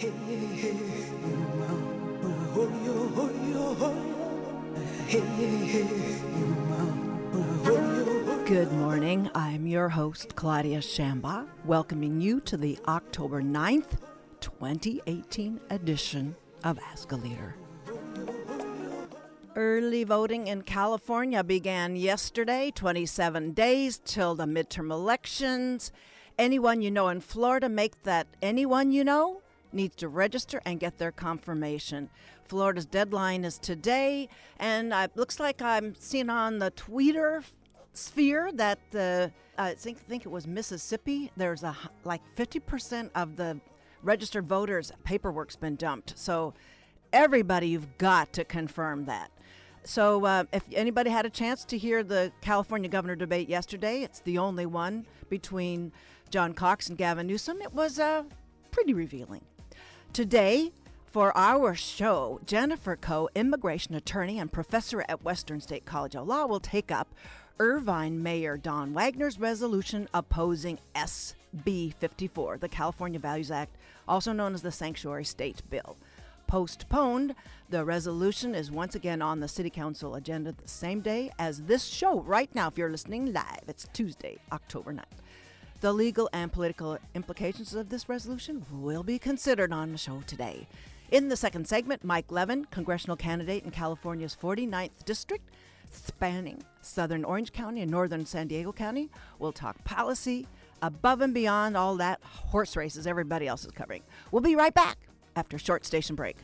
Good morning. I'm your host, Claudia Shambaugh, welcoming you to the October 9th, 2018 edition of Ask a Leader. Early voting in California began yesterday, 27 days till the midterm elections. Anyone you know in Florida, make that anyone you know needs to register and get their confirmation. Florida's deadline is today, and it looks like I'm seeing on the Twitter sphere that the I think think it was Mississippi. There's a like 50% of the registered voters paperwork's been dumped. So everybody, you've got to confirm that. So uh, if anybody had a chance to hear the California governor debate yesterday, it's the only one between John Cox and Gavin Newsom. It was uh, pretty revealing. Today, for our show, Jennifer Koh, immigration attorney and professor at Western State College of Law, will take up Irvine Mayor Don Wagner's resolution opposing SB 54, the California Values Act, also known as the Sanctuary State Bill. Postponed, the resolution is once again on the City Council agenda the same day as this show right now. If you're listening live, it's Tuesday, October 9th. The legal and political implications of this resolution will be considered on the show today. In the second segment, Mike Levin, congressional candidate in California's 49th district, spanning southern Orange County and northern San Diego County, will talk policy above and beyond all that horse races everybody else is covering. We'll be right back after a short station break.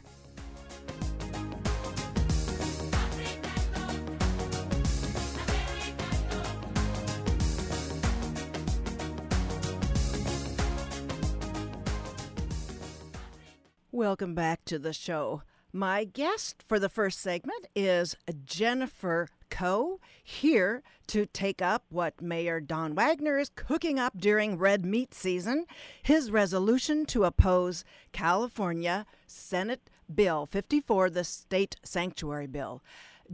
Welcome back to the show. My guest for the first segment is Jennifer Koh, here to take up what Mayor Don Wagner is cooking up during red meat season his resolution to oppose California Senate Bill 54, the State Sanctuary Bill.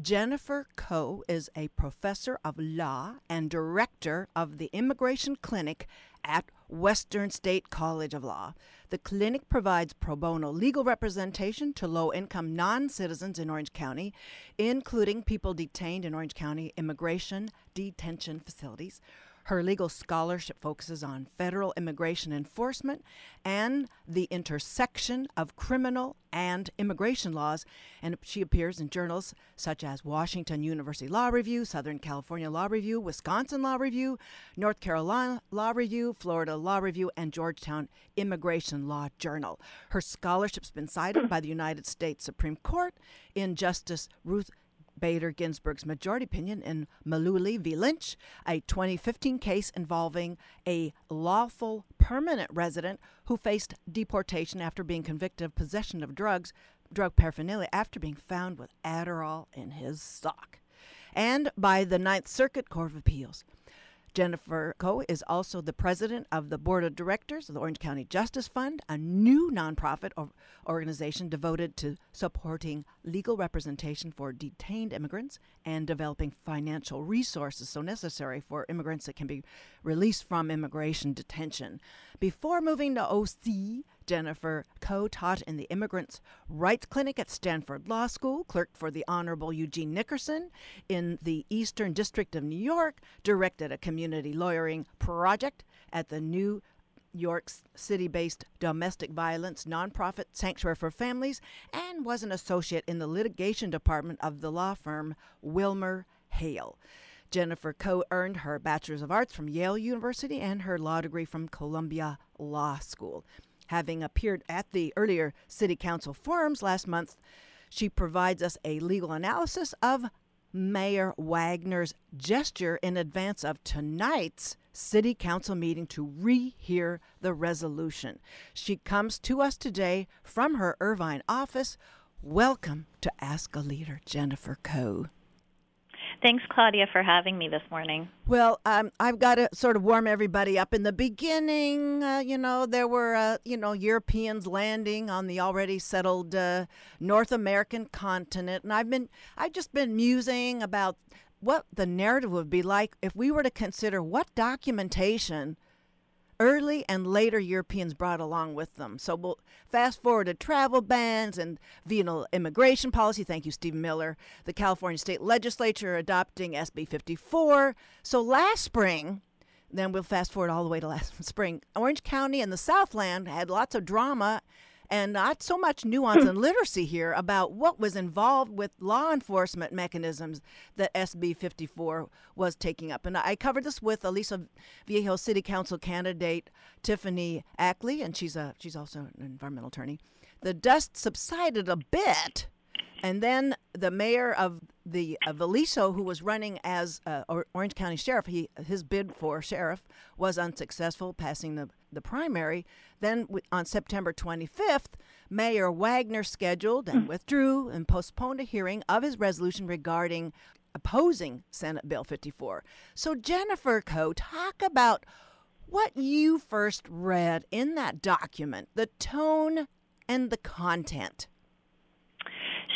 Jennifer Koh is a professor of law and director of the Immigration Clinic at Western State College of Law. The clinic provides pro bono legal representation to low income non citizens in Orange County, including people detained in Orange County immigration detention facilities. Her legal scholarship focuses on federal immigration enforcement and the intersection of criminal and immigration laws, and she appears in journals such as Washington University Law Review, Southern California Law Review, Wisconsin Law Review, North Carolina Law Review, Florida Law Review, and Georgetown Immigration Law Journal. Her scholarship's been cited by the United States Supreme Court in Justice Ruth Bader Ginsburg's majority opinion in Mellouli v. Lynch, a 2015 case involving a lawful permanent resident who faced deportation after being convicted of possession of drugs, drug paraphernalia, after being found with Adderall in his sock. And by the Ninth Circuit Court of Appeals. Jennifer Koh is also the president of the board of directors of the Orange County Justice Fund, a new nonprofit organization devoted to supporting legal representation for detained immigrants and developing financial resources so necessary for immigrants that can be released from immigration detention. Before moving to OC, Jennifer co taught in the Immigrants' Rights Clinic at Stanford Law School, clerked for the Honorable Eugene Nickerson in the Eastern District of New York, directed a community lawyering project at the New York City based domestic violence nonprofit Sanctuary for Families, and was an associate in the litigation department of the law firm Wilmer Hale. Jennifer Koh earned her Bachelor's of Arts from Yale University and her law degree from Columbia Law School having appeared at the earlier City Council forums last month. She provides us a legal analysis of Mayor Wagner's gesture in advance of tonight's City Council meeting to rehear the resolution. She comes to us today from her Irvine office. Welcome to Ask a Leader, Jennifer Koh. Thanks, Claudia, for having me this morning. Well, um, I've got to sort of warm everybody up. In the beginning, uh, you know, there were, uh, you know, Europeans landing on the already settled uh, North American continent, and I've been, I've just been musing about what the narrative would be like if we were to consider what documentation early and later Europeans brought along with them. So we'll fast forward to travel bans and venal immigration policy. Thank you, Stephen Miller. The California State Legislature adopting SB 54. So last spring, then we'll fast forward all the way to last spring. Orange County and the Southland had lots of drama and not so much nuance hmm. and literacy here about what was involved with law enforcement mechanisms that SB 54 was taking up. And I covered this with Aliso Viejo City Council candidate Tiffany Ackley, and she's a she's also an environmental attorney. The dust subsided a bit and then the mayor of the of Aliso, who was running as uh, Orange County sheriff, he his bid for sheriff was unsuccessful, passing the the primary. Then on September 25th, Mayor Wagner scheduled and withdrew and postponed a hearing of his resolution regarding opposing Senate Bill 54. So Jennifer Koh, talk about what you first read in that document, the tone and the content.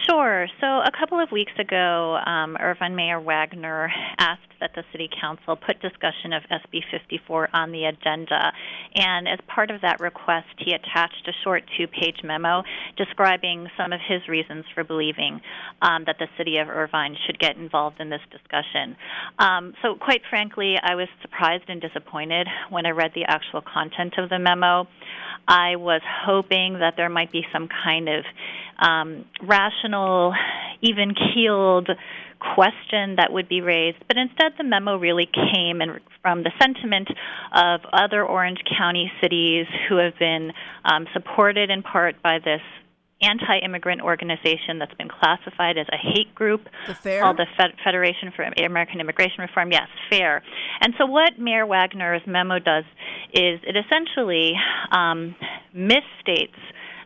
Sure. So a couple of weeks ago, um, Irvine Mayor Wagner asked that the City Council put discussion of SB 54 on the agenda. And as part of that request, he attached a short two page memo describing some of his reasons for believing um, that the City of Irvine should get involved in this discussion. Um, so, quite frankly, I was surprised and disappointed when I read the actual content of the memo. I was hoping that there might be some kind of um, rational, even keeled question that would be raised, but instead the memo really came in, from the sentiment of other Orange County cities who have been um, supported in part by this anti immigrant organization that's been classified as a hate group the called the Federation for American Immigration Reform. Yes, FAIR. And so, what Mayor Wagner's memo does is it essentially um, misstates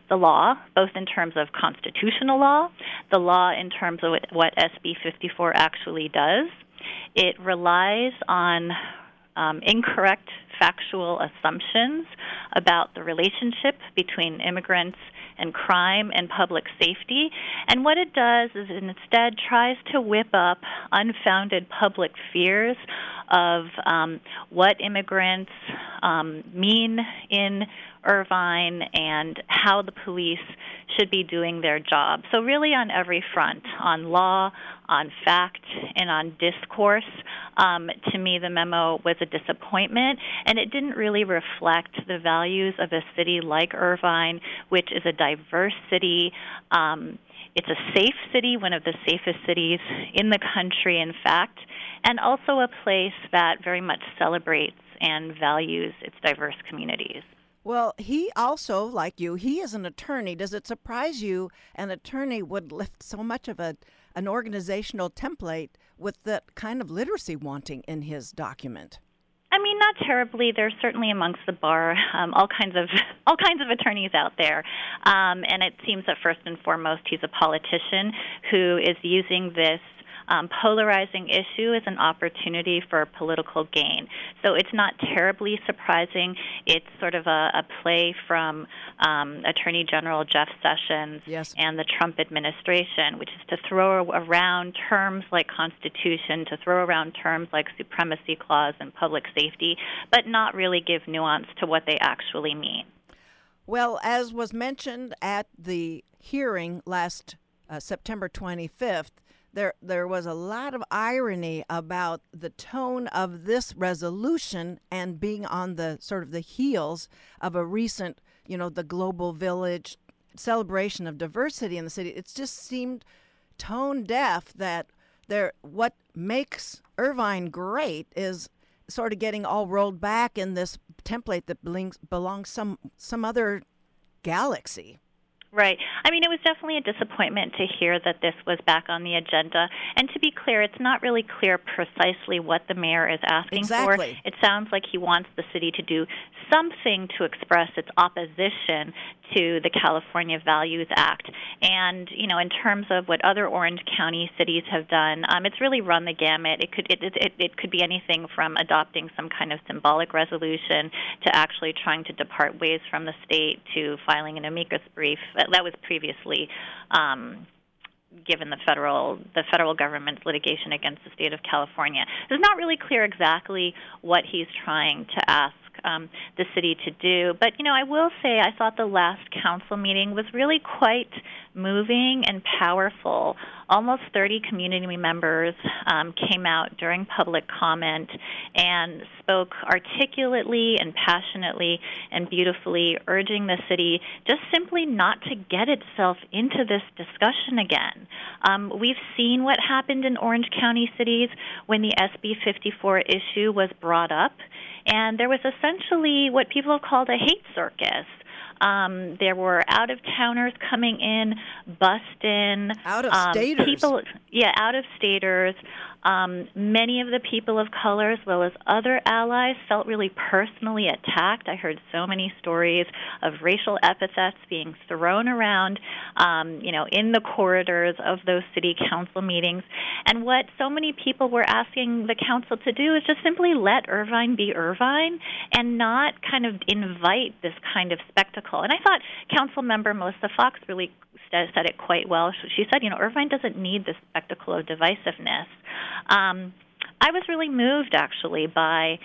the law, both in terms of constitutional law, the law in terms of what SB 54 actually does. It relies on um, incorrect factual assumptions about the relationship between immigrants and crime and public safety. And what it does is it instead tries to whip up unfounded public fears of um, what immigrants um, mean in Irvine and how the police should be doing their job. So, really, on every front on law, on fact, and on discourse, um, to me, the memo was a disappointment, and it didn't really reflect the values of a city like Irvine, which is a diverse city. Um, it's a safe city, one of the safest cities in the country, in fact, and also a place that very much celebrates and values its diverse communities. Well, he also, like you, he is an attorney. Does it surprise you an attorney would lift so much of a an organizational template with that kind of literacy wanting in his document? I mean, not terribly. There's certainly amongst the bar um, all kinds of all kinds of attorneys out there, um, and it seems that first and foremost he's a politician who is using this um, polarizing issue is an opportunity for political gain. So it's not terribly surprising. It's sort of a, a play from um, Attorney General Jeff Sessions yes. and the Trump administration, which is to throw around terms like Constitution, to throw around terms like Supremacy Clause and public safety, but not really give nuance to what they actually mean. Well, as was mentioned at the hearing last uh, September 25th, there there was a lot of irony about the tone of this resolution and being on the sort of the heels of a recent, you know, the global village celebration of diversity in the city. It just seemed tone deaf that there what makes Irvine great is sort of getting all rolled back in this template that belongs belongs some some other galaxy. Right. I mean, it was definitely a disappointment to hear that this was back on the agenda. And to be clear, it's not really clear precisely what the mayor is asking exactly. for. It sounds like he wants the city to do something to express its opposition to the California Values Act. And, you know, in terms of what other Orange County cities have done, um, it's really run the gamut. It could it, it, it could be anything from adopting some kind of symbolic resolution to actually trying to depart ways from the state to filing an amicus brief that was previously um, given the federal the federal government's litigation against the state of California. It's not really clear exactly what he's trying to ask um, the city to do. But you know, I will say I thought the last council meeting was really quite moving and powerful. Almost 30 community members um, came out during public comment and spoke articulately and passionately and beautifully, urging the city just simply not to get itself into this discussion again. Um, we've seen what happened in Orange County cities when the SB 54 issue was brought up, and there was essentially what people have called a hate circus. Um, there were out of towners coming in, bussed in. Out of staters. Um, people, yeah, out of staters. Um, many of the people of color, as well as other allies, felt really personally attacked. I heard so many stories of racial epithets being thrown around, um, you know, in the corridors of those city council meetings. And what so many people were asking the council to do is just simply let Irvine be Irvine and not kind of invite this kind of spectacle. And I thought Council Member Melissa Fox really said it quite well. She said, you know, Irvine doesn't need this spectacle of divisiveness. Um, I was really moved actually by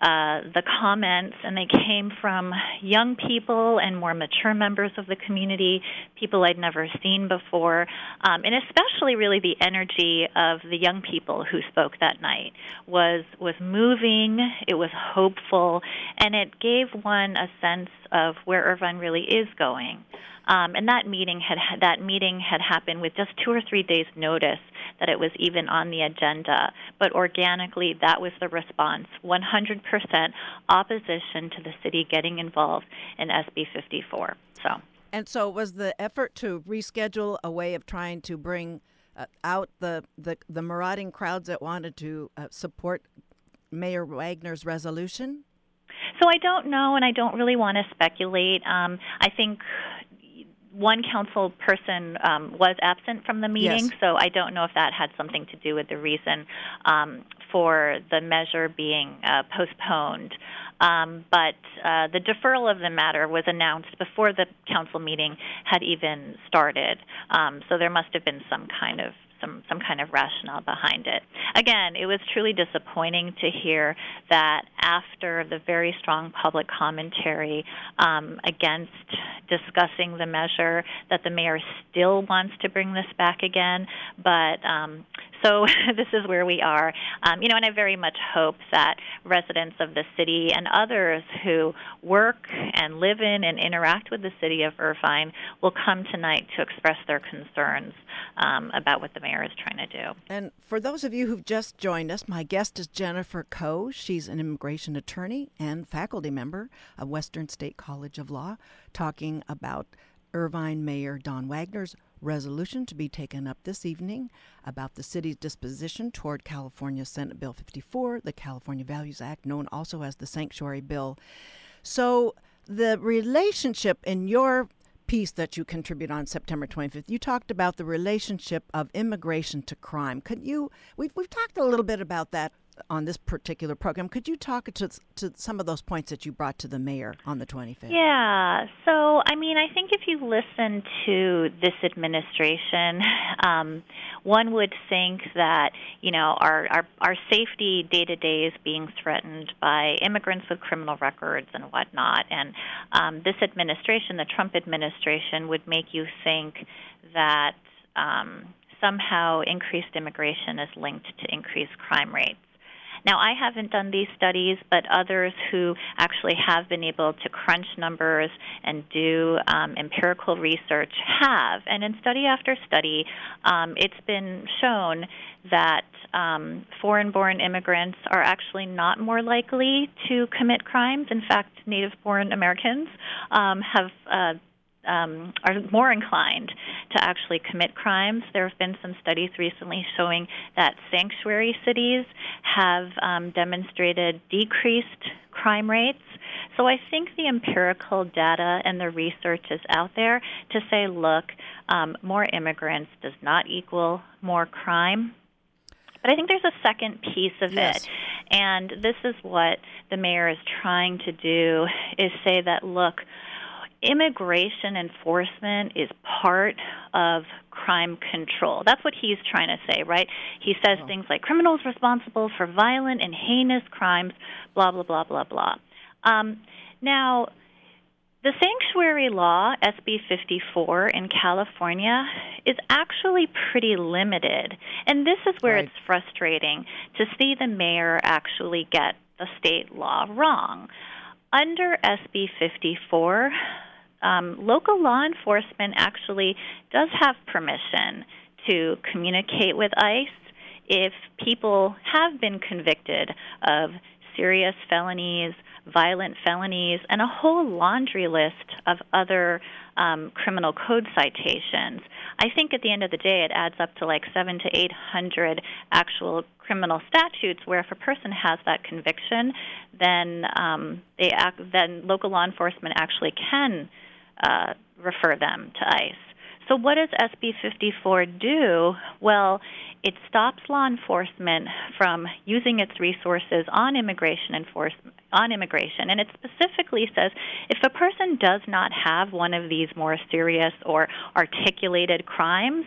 uh, the comments, and they came from young people and more mature members of the community, people I'd never seen before, um, and especially really the energy of the young people who spoke that night was was moving. It was hopeful, and it gave one a sense of where Irvine really is going. Um, and that meeting had that meeting had happened with just two or three days' notice that it was even on the agenda. But organically, that was the response: 100% opposition to the city getting involved in SB 54. So. And so, was the effort to reschedule a way of trying to bring uh, out the, the the marauding crowds that wanted to uh, support Mayor Wagner's resolution? So I don't know, and I don't really want to speculate. Um, I think one council person um, was absent from the meeting, yes. so I don't know if that had something to do with the reason um, for the measure being uh, postponed. Um, but uh, the deferral of the matter was announced before the council meeting had even started, um, so there must have been some kind of some some kind of rationale behind it. Again, it was truly disappointing to hear that after the very strong public commentary um, against discussing the measure, that the mayor still wants to bring this back again. But um, so this is where we are. Um, you know, and I very much hope that residents of the city and others who work and live in and interact with the city of Irvine will come tonight to express their concerns um, about what the mayor is trying to do. And for those of you who've just joined us, my guest is Jennifer Koh. She's an immigration attorney and faculty member of Western State College of Law, talking about Irvine Mayor Don Wagner's resolution to be taken up this evening about the city's disposition toward California Senate Bill 54, the California Values Act, known also as the Sanctuary Bill. So, the relationship in your piece that you contribute on September 25th, you talked about the relationship of immigration to crime. Could you, we've, we've talked a little bit about that on this particular program. Could you talk to, to some of those points that you brought to the mayor on the 25th? Yeah. So, I mean, I think if you listen to this administration, um, one would think that, you know, our, our, our safety day to day is being threatened by immigrants with criminal records and whatnot. And um, this administration, the Trump administration, would make you think that. Um, somehow increased immigration is linked to increased crime rates. Now, I haven't done these studies, but others who actually have been able to crunch numbers and do um, empirical research have. And in study after study, um, it's been shown that um, foreign born immigrants are actually not more likely to commit crimes. In fact, native born Americans um, have uh, um, are more inclined to actually commit crimes. There have been some studies recently showing that sanctuary cities have um, demonstrated decreased crime rates. So I think the empirical data and the research is out there to say, look, um, more immigrants does not equal more crime. But I think there's a second piece of yes. it. And this is what the mayor is trying to do is say that look, immigration enforcement is part of crime control. That's what he's trying to say, right? He says oh. things like criminals responsible for violent and heinous crimes, blah, blah, blah, blah, blah. Um, now, the sanctuary law, SB 54 in California, is actually pretty limited. And this is where right. it's frustrating to see the mayor actually get the state law wrong. Under SB 54, um, local law enforcement actually does have permission to communicate with ICE if people have been convicted of serious felonies, violent felonies, and a whole laundry list of other um, criminal code citations. I think at the end of the day, it adds up to like seven to eight hundred actual criminal statutes where if a person has that conviction, then um, they act, then local law enforcement actually can uh, refer them to ICE. So, what does SB 54 do? Well, it stops law enforcement from using its resources on immigration enforcement on immigration and it specifically says if a person does not have one of these more serious or articulated crimes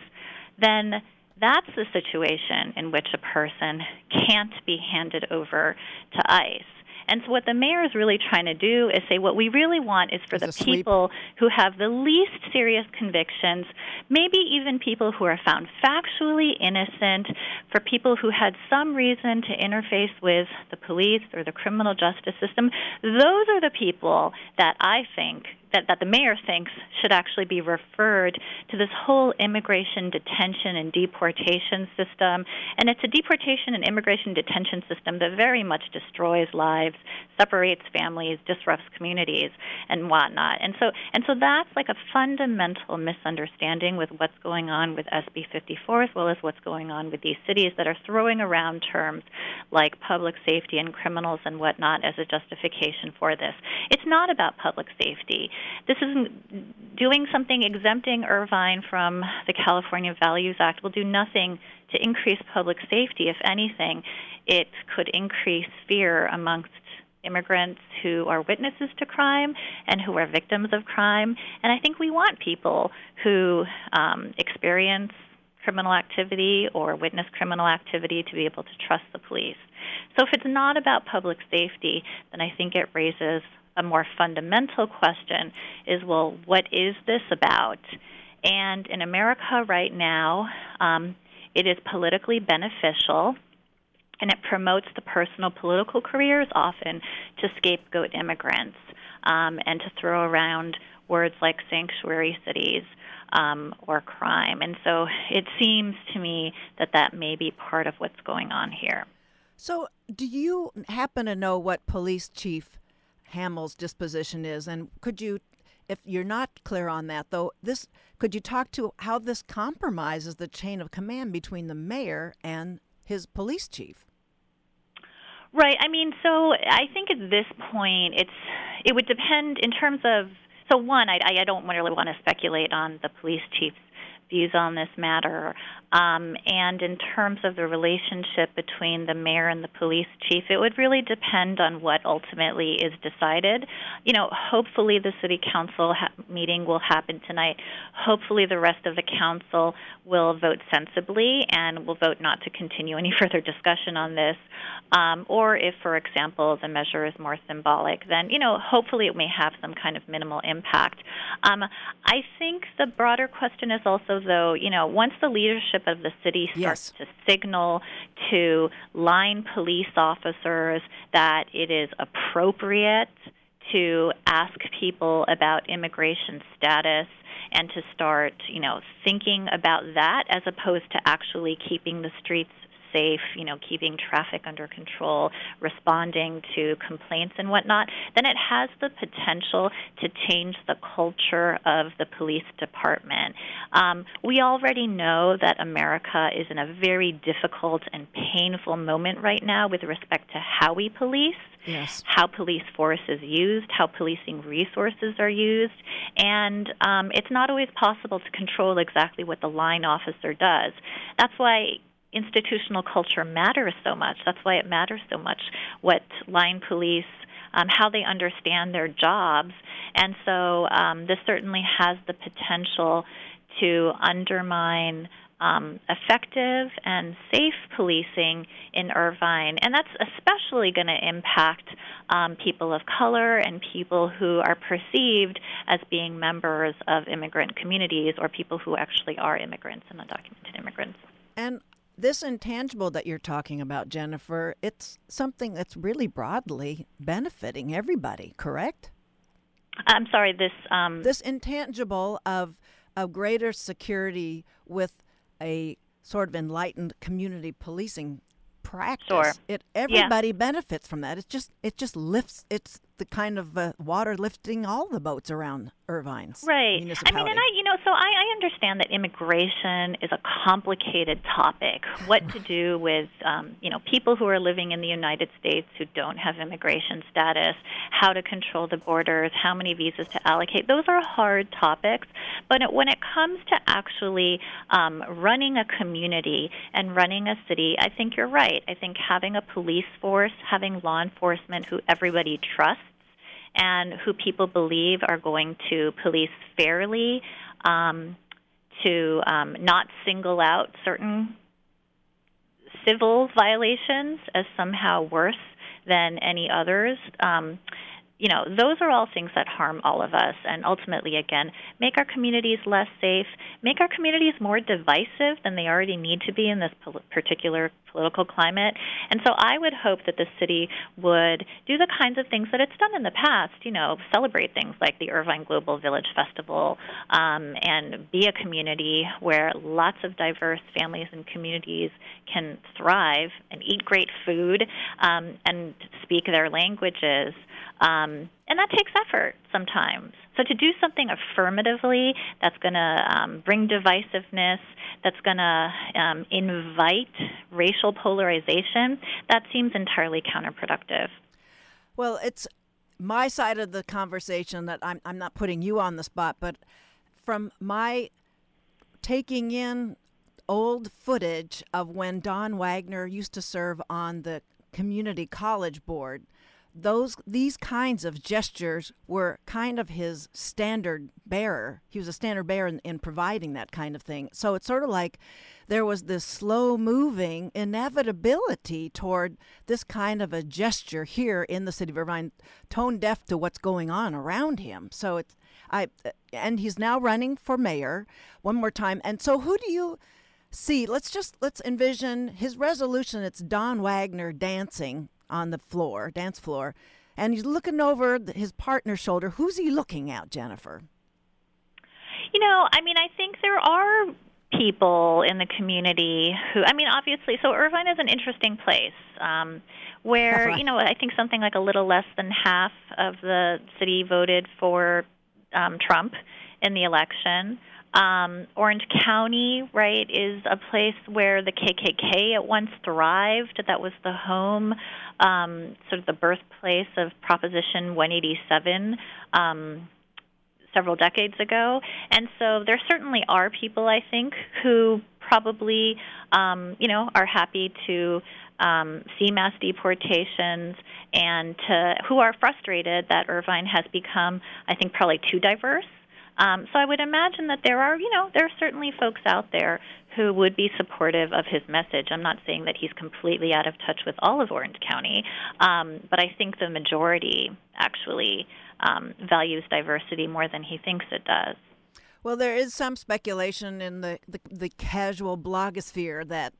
then that's the situation in which a person can't be handed over to ICE. And so, what the mayor is really trying to do is say what we really want is for Is the a sweep. people who have the least serious convictions, maybe even people who are found factually innocent, for people who had some reason to interface with the police or the criminal justice system. Those are the people that I think that, that the mayor thinks should actually be referred to this whole immigration detention and deportation system. And it's a deportation and immigration detention system that very much destroys lives, separates families, disrupts communities, and whatnot. And so, and so that's like a fundamental misunderstanding with what's going on with SB 54 as well as what's going on with these cities that are throwing around terms like public safety and criminals and whatnot as a justification for this. It's not about public safety. This isn't doing something exempting Irvine from the California Values Act will do nothing to increase public safety. If anything, it could increase fear amongst immigrants who are witnesses to crime and who are victims of crime. And I think we want people who um, experience criminal activity or witness criminal activity to be able to trust the police. So if it's not about public safety, then I think it raises a more fundamental question is well, what is this about? And in America right now, um, it is politically beneficial and it promotes the personal political careers often to scapegoat immigrants um, and to throw around words like sanctuary cities um, or crime. And so it seems to me that that may be part of what's going on here. So, do you happen to know what Police Chief Hamel's disposition is? And could you, if you're not clear on that, though, this could you talk to how this compromises the chain of command between the mayor and his police chief? Right. I mean, so I think at this point, it's it would depend in terms of. So one, I, I don't really want to speculate on the police chief's views on this matter. Um, and in terms of the relationship between the mayor and the police chief, it would really depend on what ultimately is decided. You know, hopefully the city council ha- meeting will happen tonight. Hopefully the rest of the council will vote sensibly and will vote not to continue any further discussion on this. Um, or if, for example, the measure is more symbolic, then you know, hopefully it may have some kind of minimal impact. Um, I think the broader question is also, though, you know, once the leadership of the city starts Yes. to signal to line police officers that it is appropriate to ask people about immigration status and to start, you know, thinking about that as opposed to actually keeping the streets safe, you know, keeping traffic under control, responding to complaints and whatnot, then it has the potential to change the culture of the police department. Um, we already know that America is in a very difficult and painful moment right now with respect to how we police Yes. how police force is used, how policing resources are used, and um, it's not always possible to control exactly what the line officer does. That's why institutional culture matters so much. That's why it matters so much what line police. Um, how they understand their jobs, and so um, this certainly has the potential to undermine um, effective and safe policing in Irvine, and that's especially going to impact um, people of color and people who are perceived as being members of immigrant communities or people who actually are immigrants and undocumented immigrants. And this intangible that you're talking about, Jennifer, it's something that's really broadly benefiting everybody, correct? I'm sorry, this um, this intangible of of greater security with a sort of enlightened community policing practice. Sure. It everybody yeah. benefits from that. It just it just lifts. It's the kind of uh, water lifting all the boats around Irvine's right. I mean, and I, you know, so I, I understand that immigration is a complicated topic. What to do with, um, you know, people who are living in the United States who don't have immigration status, how to control the borders, how many visas to allocate. Those are hard topics. But it, when it comes to actually um, running a community and running a city, I think you're right. I think having a police force, having law enforcement who everybody trusts and who people believe are going to police fairly, um, to um, not single out certain civil violations as somehow worse than any others. Um, you know, those are all things that harm all of us and ultimately, again, make our communities less safe, make our communities more divisive than they already need to be in this particular political climate. And so I would hope that the city would do the kinds of things that it's done in the past, you know, celebrate things like the Irvine Global Village Festival um, and be a community where lots of diverse families and communities can thrive and eat great food um, and speak their languages. Um, and that takes effort sometimes. So to do something affirmatively that's going to um, bring divisiveness, that's going to um, invite racial polarization, that seems entirely counterproductive. Well, it's my side of the conversation that I'm, I'm not putting you on the spot, but from my taking in old footage of when Don Wagner used to serve on the community college board those these kinds of gestures were kind of his standard bearer. He was a standard bearer in, in, providing that kind of thing. So it's sort of like there was this slow moving inevitability toward this kind of a gesture here in the city of Irvine, tone deaf to what's going on around him. So it's I and he's now running for mayor one more time. And so who do you see? Let's just let's envision his resolution. It's Don Wagner dancing on the floor, dance floor, and he's looking over his partner's shoulder. Who's he looking at, Jennifer? You know, I mean, I think there are people in the community who, I mean, obviously, so Irvine is an interesting place um, where, you know, I think something like a little less than half of the city voted for um, Trump in the election. Um, Orange County, right, is a place where the KKK at once thrived. That was the home, um, sort of the birthplace of Proposition 187 um, several decades ago. And so there certainly are people, I think, who probably, um, you know, are happy to um, see mass deportations and to, who are frustrated that Irvine has become, I think, probably too diverse um, so I would imagine that there are, you know, there are certainly folks out there who would be supportive of his message. I'm not saying that he's completely out of touch with all of Orange County, um, but I think the majority actually um, values diversity more than he thinks it does. Well, there is some speculation in the, the, the casual blogosphere that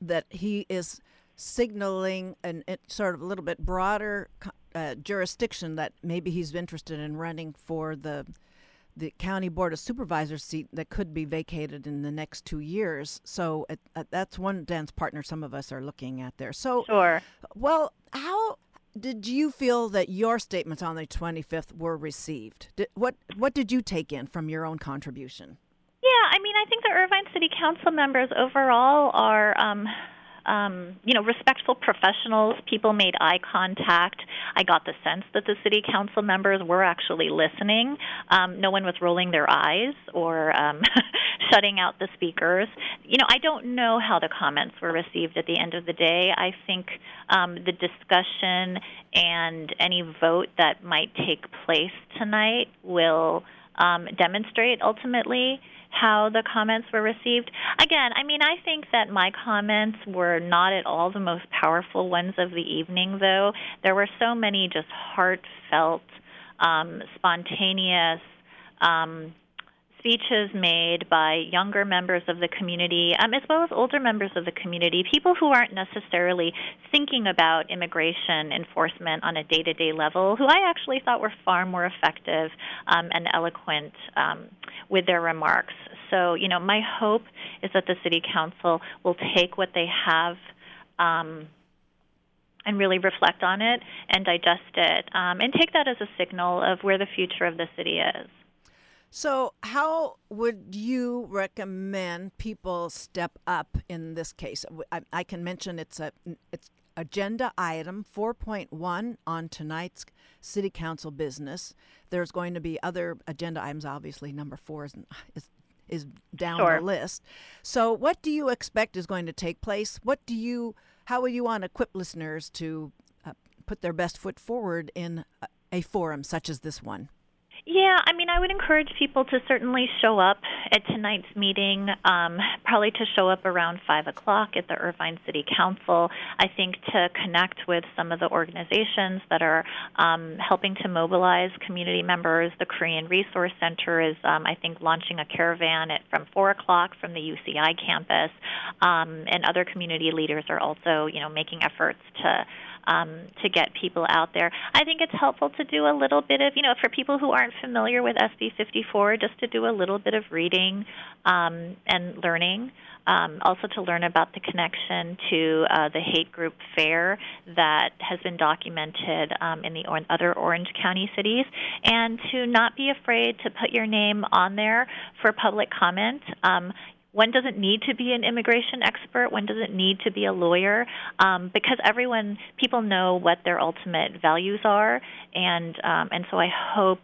that he is signaling an, a sort of a little bit broader uh, jurisdiction that maybe he's interested in running for the the county board of supervisors seat that could be vacated in the next two years. So it, uh, that's one dance partner some of us are looking at there. So, sure. Well, how did you feel that your statements on the 25th were received? Did, what what did you take in from your own contribution? Yeah, I mean, I think the Irvine City Council members overall are. Um, um, you know, respectful professionals. People made eye contact. I got the sense that the city council members were actually listening. Um, no one was rolling their eyes or um, shutting out the speakers. You know, I don't know how the comments were received at the end of the day. I think um, the discussion and any vote that might take place tonight will um, demonstrate ultimately how the comments were received. Again, I mean, I think that my comments were not at all the most powerful ones of the evening, though. There were so many just heartfelt, um, spontaneous, um, speeches made by younger members of the community, um, as well as older members of the community, people who aren't necessarily thinking about immigration enforcement on a day to day level, who I actually thought were far more effective um, and eloquent um, with their remarks. So, you know, my hope is that the City Council will take what they have. Um, and really reflect on it and digest it, um, and take that as a signal of where the future of the city is. So, how would you recommend people step up in this case? I, I can mention it's a it's agenda item 4.1 on tonight's city council business. There's going to be other agenda items. Obviously, number four is is, is down sure. the list. So, what do you expect is going to take place? What do you how would you want to equip listeners to uh, put their best foot forward in a, a forum such as this one? Yeah, I mean, I would encourage people to certainly show up at tonight's meeting, um, probably to show up around 5 o'clock at the Irvine City Council. I think to connect with some of the organizations that are um, helping to mobilize community members. The Korean Resource Center is, um, I think, launching a caravan at from 4 o'clock from the UCI campus, um, and other community leaders are also, you know, making efforts to um, to get people out there. I think it's helpful to do a little bit of, you know, for people who aren't familiar with SB 54, just to do a little bit of reading um, and learning. Um, also, to learn about the connection to uh, the hate group FAIR that has been documented um, in the or- other Orange County cities, and to not be afraid to put your name on there for public comment. One doesn't need to be an immigration expert. One doesn't need to be a lawyer um, because everyone, people know what their ultimate values are, and um, and so I hope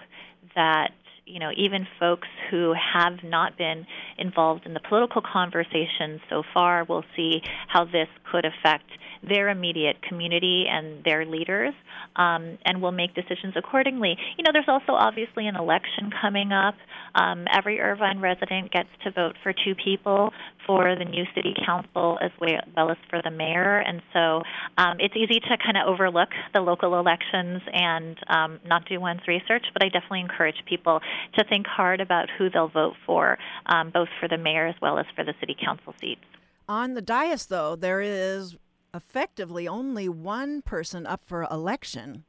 that you know even folks who have not been involved in the political conversation so far will see how this could affect their immediate community and their leaders, um, and will make decisions accordingly. You know, there's also obviously an election coming up. Um, every Irvine resident gets to vote for two people for the new city council as well as for the mayor, and so um, it's easy to kind of overlook the local elections and um, not do one's research. But I definitely encourage people to think hard about who they'll vote for, um, both for the mayor as well as for the city council seats. On the dais, though, there is effectively only one person up for election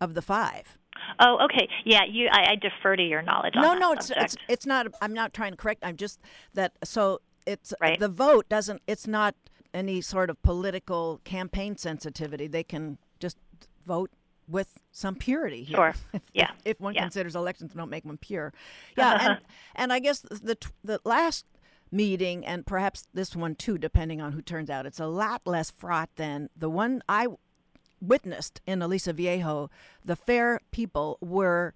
of the five. Oh, okay. Yeah, you. I, I defer to your knowledge. No, no, it's, it's it's not. I'm not trying to correct. I'm just that. So it's right. the vote doesn't. It's not any sort of political campaign sensitivity. They can just vote with some purity here. Sure. If, yeah. If, if one yeah. considers elections don't make them pure. Yeah. and and I guess the the last meeting, and perhaps this one too, depending on who turns out. It's a lot less fraught than the one I witnessed in Aliso Viejo. The fair people were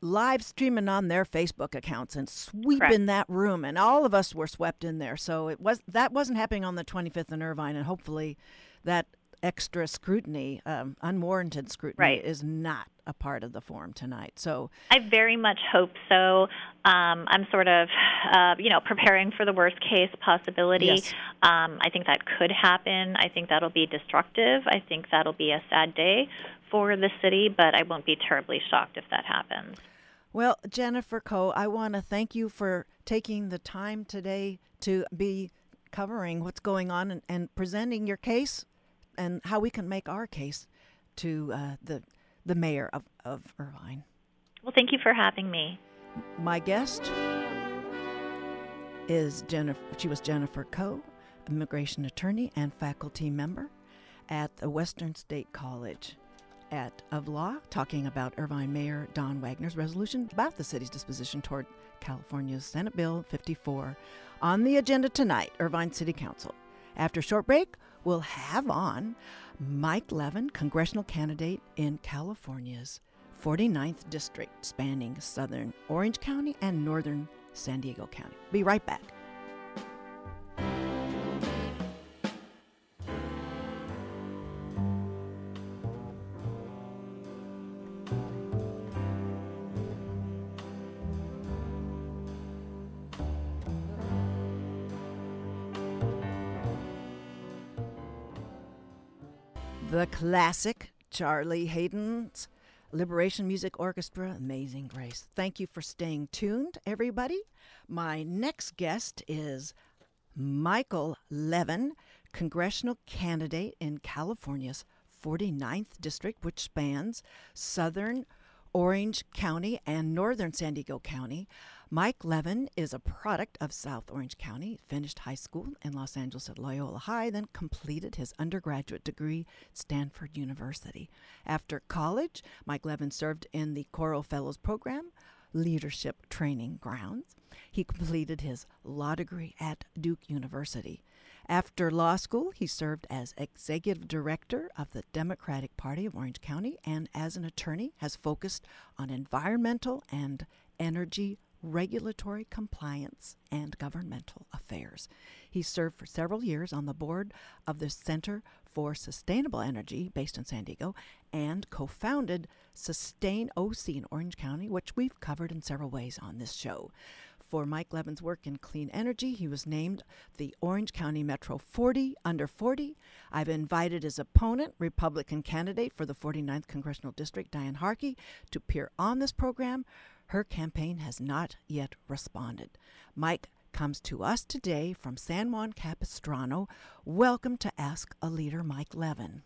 live streaming on their Facebook accounts and sweeping Correct. that room, and all of us were swept in there. So it was that wasn't happening on the 25th and Irvine, and hopefully that extra scrutiny, um, unwarranted scrutiny, right. is not a part of the forum tonight. So I very much hope so. Um, I'm sort of, uh, you know, preparing for the worst case possibility. Yes. Um, I think that could happen. I think that'll be destructive. I think that'll be a sad day for the city, but I won't be terribly shocked if that happens. Well, Jennifer Koh, I want to thank you for taking the time today to be covering what's going on and, and presenting your case and how we can make our case to uh, the the mayor of, of Irvine. Well, thank you for having me. My guest is Jennifer. She was Jennifer Koh, immigration attorney and faculty member at the Western State College at of Law, talking about Irvine Mayor Don Wagner's resolution about the city's disposition toward California's Senate Bill 54. On the agenda tonight, Irvine City Council. After a short break, we'll have on Mike Levin, congressional candidate in California's 49th district, spanning southern Orange County and northern San Diego County. Be right back. Classic Charlie Haden's Liberation Music Orchestra, Amazing Grace. Thank you for staying tuned, everybody. My next guest is Michael Levin, congressional candidate in California's 49th district, which spans southern Orange County and northern San Diego County. Mike Levin is a product of South Orange County, finished high school in Los Angeles at Loyola High, then completed his undergraduate degree at Stanford University. After college, Mike Levin served in the Coro Fellows Program, Leadership Training Grounds. He completed his law degree at Duke University. After law school, he served as executive director of the Democratic Party of Orange County and as an attorney has focused on environmental and energy regulatory compliance and governmental affairs. He served for several years on the board of the Center for Sustainable Energy based in San Diego and co founded Sustain OC in Orange County, which we've covered in several ways on this show. For Mike Levin's work in clean energy, he was named the Orange County Metro 40 under 40. I've invited his opponent, Republican candidate for the 49th Congressional District, Diane Harkey, to appear on this program. Her campaign has not yet responded. Mike comes to us today from San Juan Capistrano. Welcome to Ask a Leader, Mike Levin.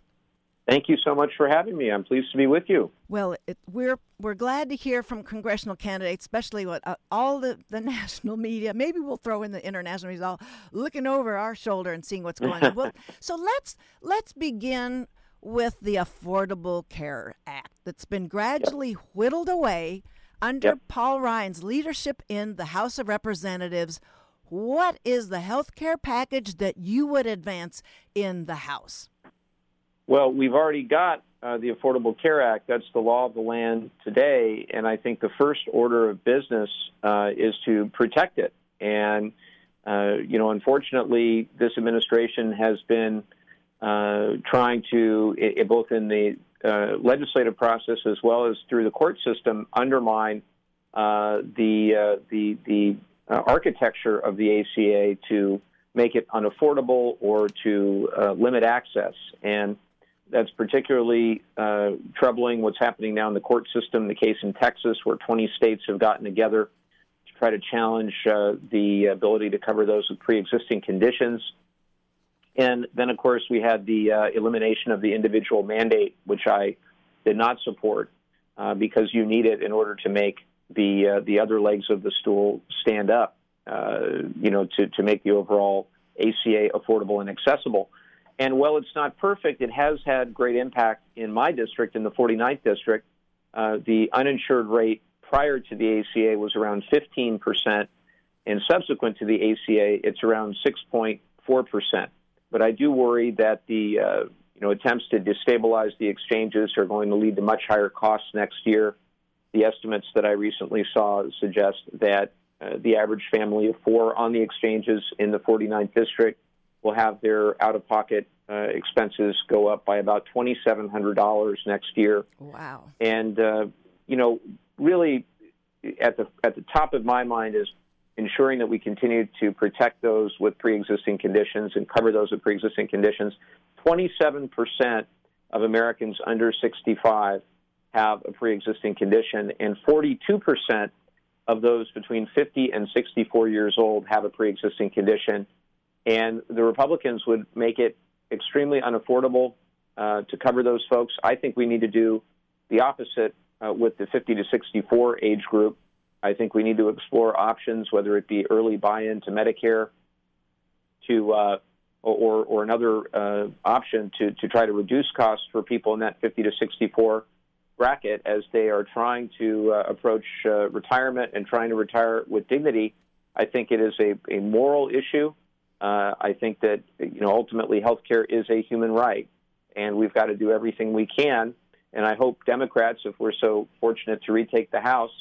Thank you so much for having me. I'm pleased to be with you. Well, it, we're we're glad to hear from congressional candidates, especially what uh, all the, the national media. Maybe we'll throw in the international media, all looking over our shoulder and seeing what's going on. well, so let's let's begin with the Affordable Care Act that's been gradually yep. whittled away under yep. Paul Ryan's leadership in the House of Representatives, what is the health care package that you would advance in the House? Well, we've already got uh, the Affordable Care Act. That's the law of the land today. And I think the first order of business uh, is to protect it. And, uh, you know, unfortunately, this administration has been uh, trying to, it, both in the uh, legislative process as well as through the court system undermine uh, the uh, the the uh, architecture of the ACA to make it unaffordable or to uh, limit access. And that's particularly troubling. What's happening now in the court system? The case in Texas, where 20 states have gotten together to try to challenge the ability to cover those with pre-existing conditions. And then, of course, we had the uh, elimination of the individual mandate, which I did not support uh, because you need it in order to make the uh, the other legs of the stool stand up. Uh, you know, to to make the overall ACA affordable and accessible. And while it's not perfect, it has had great impact in my district, in the 49th district. Uh, the uninsured rate prior to the ACA was around 15 percent, and subsequent to the ACA, it's around 6.4 percent. But I do worry that the uh, you know attempts to destabilize the exchanges are going to lead to much higher costs next year. The estimates that I recently saw suggest that uh, the average family of four on the exchanges in the 49th district will have their out-of-pocket uh, expenses go up by about $2,700 next year. Wow! And uh, you know, really, at the at the top of my mind is ensuring that we continue to protect those with pre-existing conditions and cover those with pre-existing conditions. 27% of Americans under 65 have a pre-existing condition, and 42% of those between 50 and 64 years old have a pre-existing condition. And the Republicans would make it extremely unaffordable uh, to cover those folks. I think we need to do the opposite uh, with the 50 to 64 age group I think we need to explore options, whether it be early buy-in to Medicare, to uh, or or another uh, option to to try to reduce costs for people in that 50 to 64 bracket as they are trying to uh, approach uh, retirement and trying to retire with dignity. I think it is a, a moral issue. Uh, I think that you know ultimately healthcare is a human right, and we've got to do everything we can. And I hope Democrats, if we're so fortunate to retake the House,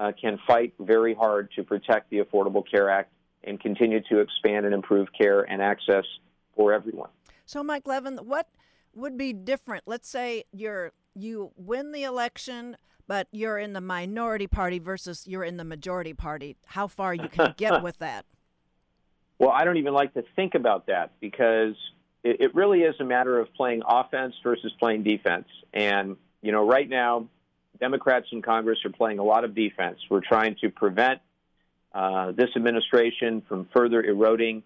uh, can fight very hard to protect the Affordable Care Act and continue to expand and improve care and access for everyone. So, Mike Levin, what would be different? Let's say you're you win the election, but you're in the minority party versus you're in the majority party. How far you can get with that? Well, I don't even like to think about that because it, it really is a matter of playing offense versus playing defense. And, you know, right now, Democrats in Congress are playing a lot of defense. We're trying to prevent uh, this administration from further eroding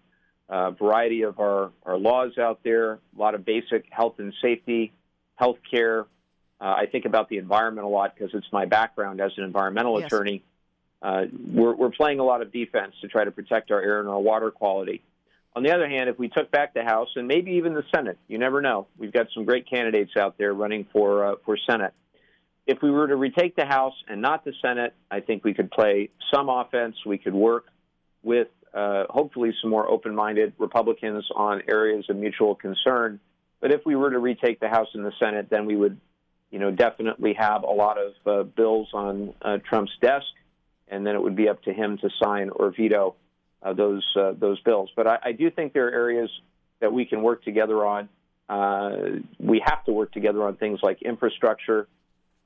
a variety of our, our laws out there, a lot of basic health and safety, health care. Uh, I think about the environment a lot because it's my background as an environmental Yes. attorney. Uh, we're, we're playing a lot of defense to try to protect our air and our water quality. On the other hand, if we took back the House and maybe even the Senate, you never know. We've got some great candidates out there running for uh, for Senate. If we were to retake the House and not the Senate, I think we could play some offense. We could work with uh, hopefully some more open-minded Republicans on areas of mutual concern. But if we were to retake the House and the Senate, then we would, you know, definitely have a lot of uh, bills on uh, Trump's desk, and then it would be up to him to sign or veto uh, those uh, those bills. But I, I do think there are areas that we can work together on. Uh, we have to work together on things like infrastructure,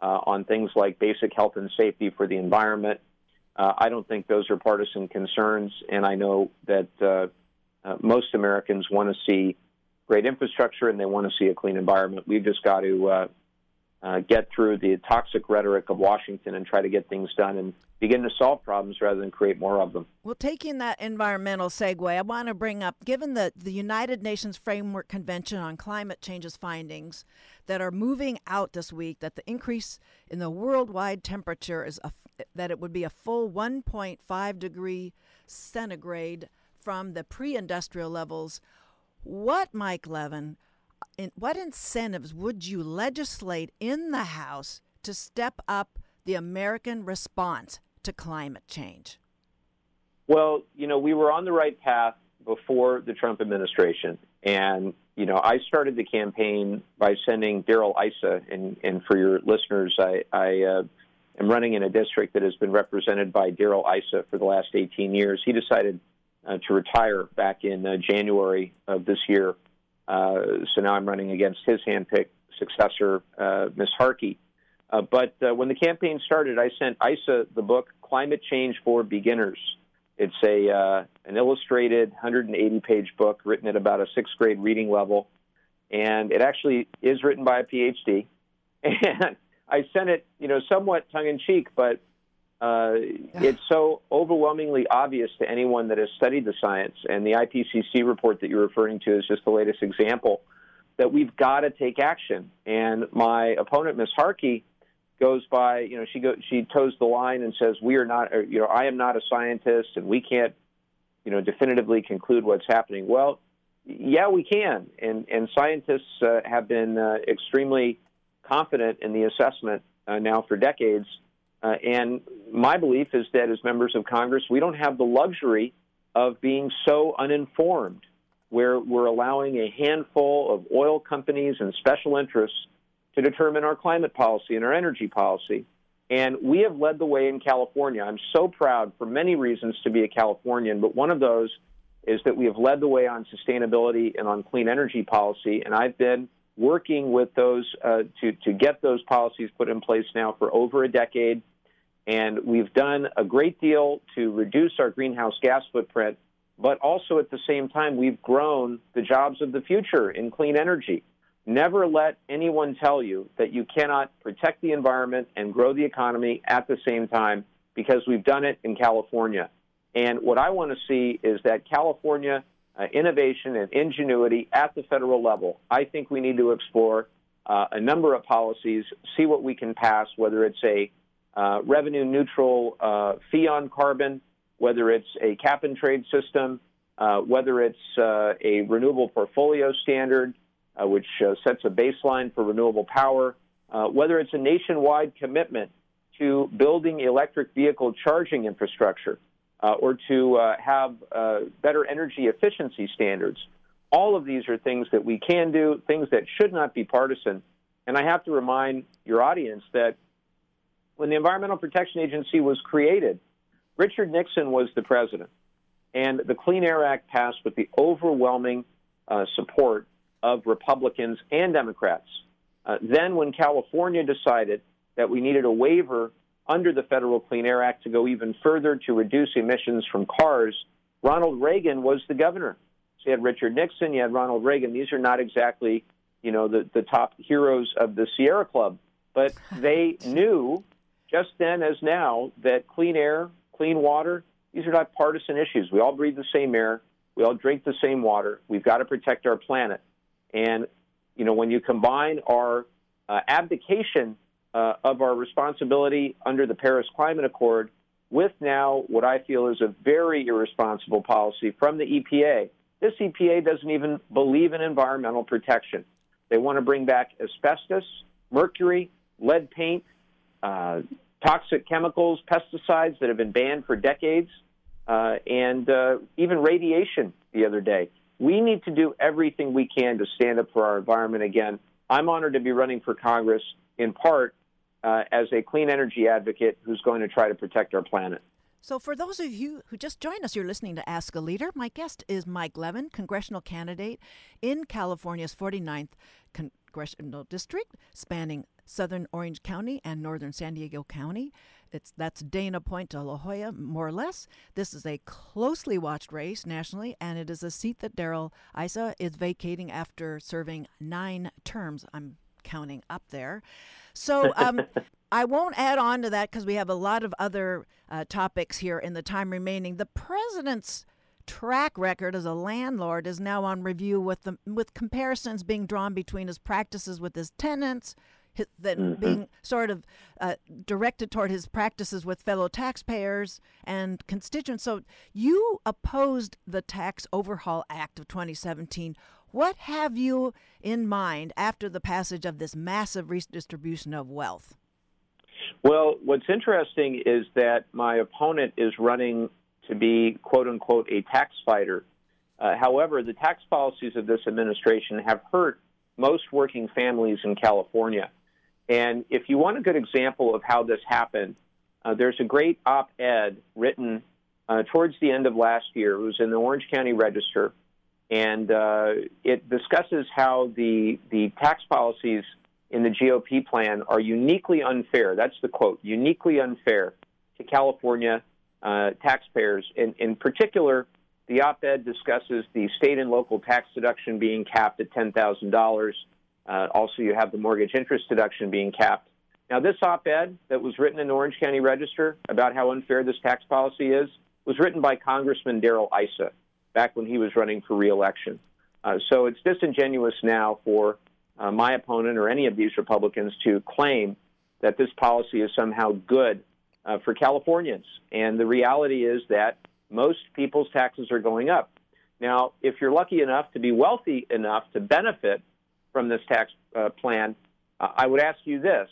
uh, on things like basic health and safety for the environment. Uh, I don't think those are partisan concerns, and I know that uh, uh, most Americans want to see great infrastructure and they want to see a clean environment. We've just got to uh, get through the toxic rhetoric of Washington and try to get things done and begin to solve problems rather than create more of them. Well, taking that environmental segue, I want to bring up given the, the United Nations Framework Convention on Climate Change's findings that are moving out this week, that the increase in the worldwide temperature is a, that it would be a full 1.5 degree centigrade from the pre industrial levels. What, Mike Levin, in, what incentives would you legislate in the House to step up the American response to climate change? Well, you know, we were on the right path before the Trump administration. And, you know, I started the campaign by sending Darrell Issa, and, and for your listeners, I, I uh, am running in a district that has been represented by Darrell Issa for the last 18 years. He decided uh, to retire back in uh, January of this year. Uh, so now I'm running against his handpicked successor, uh, Ms. Harkey. Uh, but when the campaign started, I sent Issa the book Climate Change for Beginners. It's a an illustrated 180 page book written at about a sixth grade reading level, and it actually is written by a PhD. And I sent it, you know, somewhat tongue in cheek, but uh, it's so overwhelmingly obvious to anyone that has studied the science. And the IPCC report that you're referring to is just the latest example that we've got to take action. And my opponent, Ms. Harkey, goes by, you know, she go, she toes the line and says, "We are not, or, you know, I am not a scientist, and we can't, you know, definitively conclude what's happening." Well, yeah, we can, and and scientists uh, have been uh, extremely confident in the assessment uh, now for decades. Uh, and my belief is that as members of Congress, we don't have the luxury of being so uninformed, where we're allowing a handful of oil companies and special interests to determine our climate policy and our energy policy. And we have led the way in California. I'm so proud for many reasons to be a Californian, but one of those is that we have led the way on sustainability and on clean energy policy. And I've been working with those uh, to, to get those policies put in place now for over a decade. And we've done a great deal to reduce our greenhouse gas footprint, but also at the same time, we've grown the jobs of the future in clean energy. Never let anyone tell you that you cannot protect the environment and grow the economy at the same time because we've done it in California. And what I want to see is that California uh, innovation and ingenuity at the federal level. I think we need to explore uh, a number of policies, see what we can pass, whether it's a uh, revenue neutral uh, fee on carbon, whether it's a cap and trade system, uh, whether it's uh, a renewable portfolio standard, which sets a baseline for renewable power, whether it's a nationwide commitment to building electric vehicle charging infrastructure, uh, or to uh, have uh, better energy efficiency standards. All of these are things that we can do, things that should not be partisan. And I have to remind your audience that when the Environmental Protection Agency was created, Richard Nixon was the president. And the Clean Air Act passed with the overwhelming uh, support of Republicans and Democrats. Uh, then, when California decided that we needed a waiver under the Federal Clean Air Act to go even further to reduce emissions from cars, Ronald Reagan was the governor. So you had Richard Nixon, you had Ronald Reagan. These are not exactly, you know, the, the top heroes of the Sierra Club, but they knew just then as now that clean air, clean water, these are not partisan issues. We all breathe the same air. We all drink the same water. We've got to protect our planet. And, you know, when you combine our uh, abdication uh, of our responsibility under the Paris Climate Accord with now what I feel is a very irresponsible policy from the EPA. This EPA doesn't even believe in environmental protection. They want to bring back asbestos, mercury, lead paint, uh, toxic chemicals, pesticides that have been banned for decades, uh, and uh, even radiation the other day. We need to do everything we can to stand up for our environment again. I'm honored to be running for Congress in part uh, as a clean energy advocate who's going to try to protect our planet. So, for those of you who just joined us, you're listening to Ask a Leader. My guest is Mike Levin, congressional candidate in California's 49th congressional district, spanning southern Orange County and northern San Diego County. It's that's Dana Point to La Jolla, more or less. This is a closely watched race nationally, and it is a seat that Darrell Issa is vacating after serving nine terms. I'm counting up there. So um, I won't add on to that because we have a lot of other uh, topics here in the time remaining. The president's track record as a landlord is now on review with the with comparisons being drawn between his practices with his tenants his, then mm-hmm. being sort of uh, directed toward his practices with fellow taxpayers and constituents. So you opposed the Tax Overhaul Act of 2017. What have you in mind after the passage of this massive redistribution of wealth? Well, what's interesting is that my opponent is running to be, quote unquote, a tax fighter. Uh, however, the tax policies of this administration have hurt most working families in California. And if you want a good example of how this happened, uh, there's a great op ed written uh, towards the end of last year. It was in the Orange County Register and uh, it discusses how the the tax policies in the GOP plan are uniquely unfair. That's the quote: uniquely unfair to California uh, taxpayers. In, in particular, the op-ed discusses the state and local tax deduction being capped at ten thousand uh, dollars. Also, you have the mortgage interest deduction being capped. Now, this op-ed that was written in the Orange County Register about how unfair this tax policy is was written by Congressman Darrell Issa back when he was running for reelection. Uh, so it's disingenuous now for uh, my opponent or any of these Republicans to claim that this policy is somehow good uh, for Californians. And the reality is that most people's taxes are going up. Now, if you're lucky enough to be wealthy enough to benefit from this tax uh, plan, uh, I would ask you this.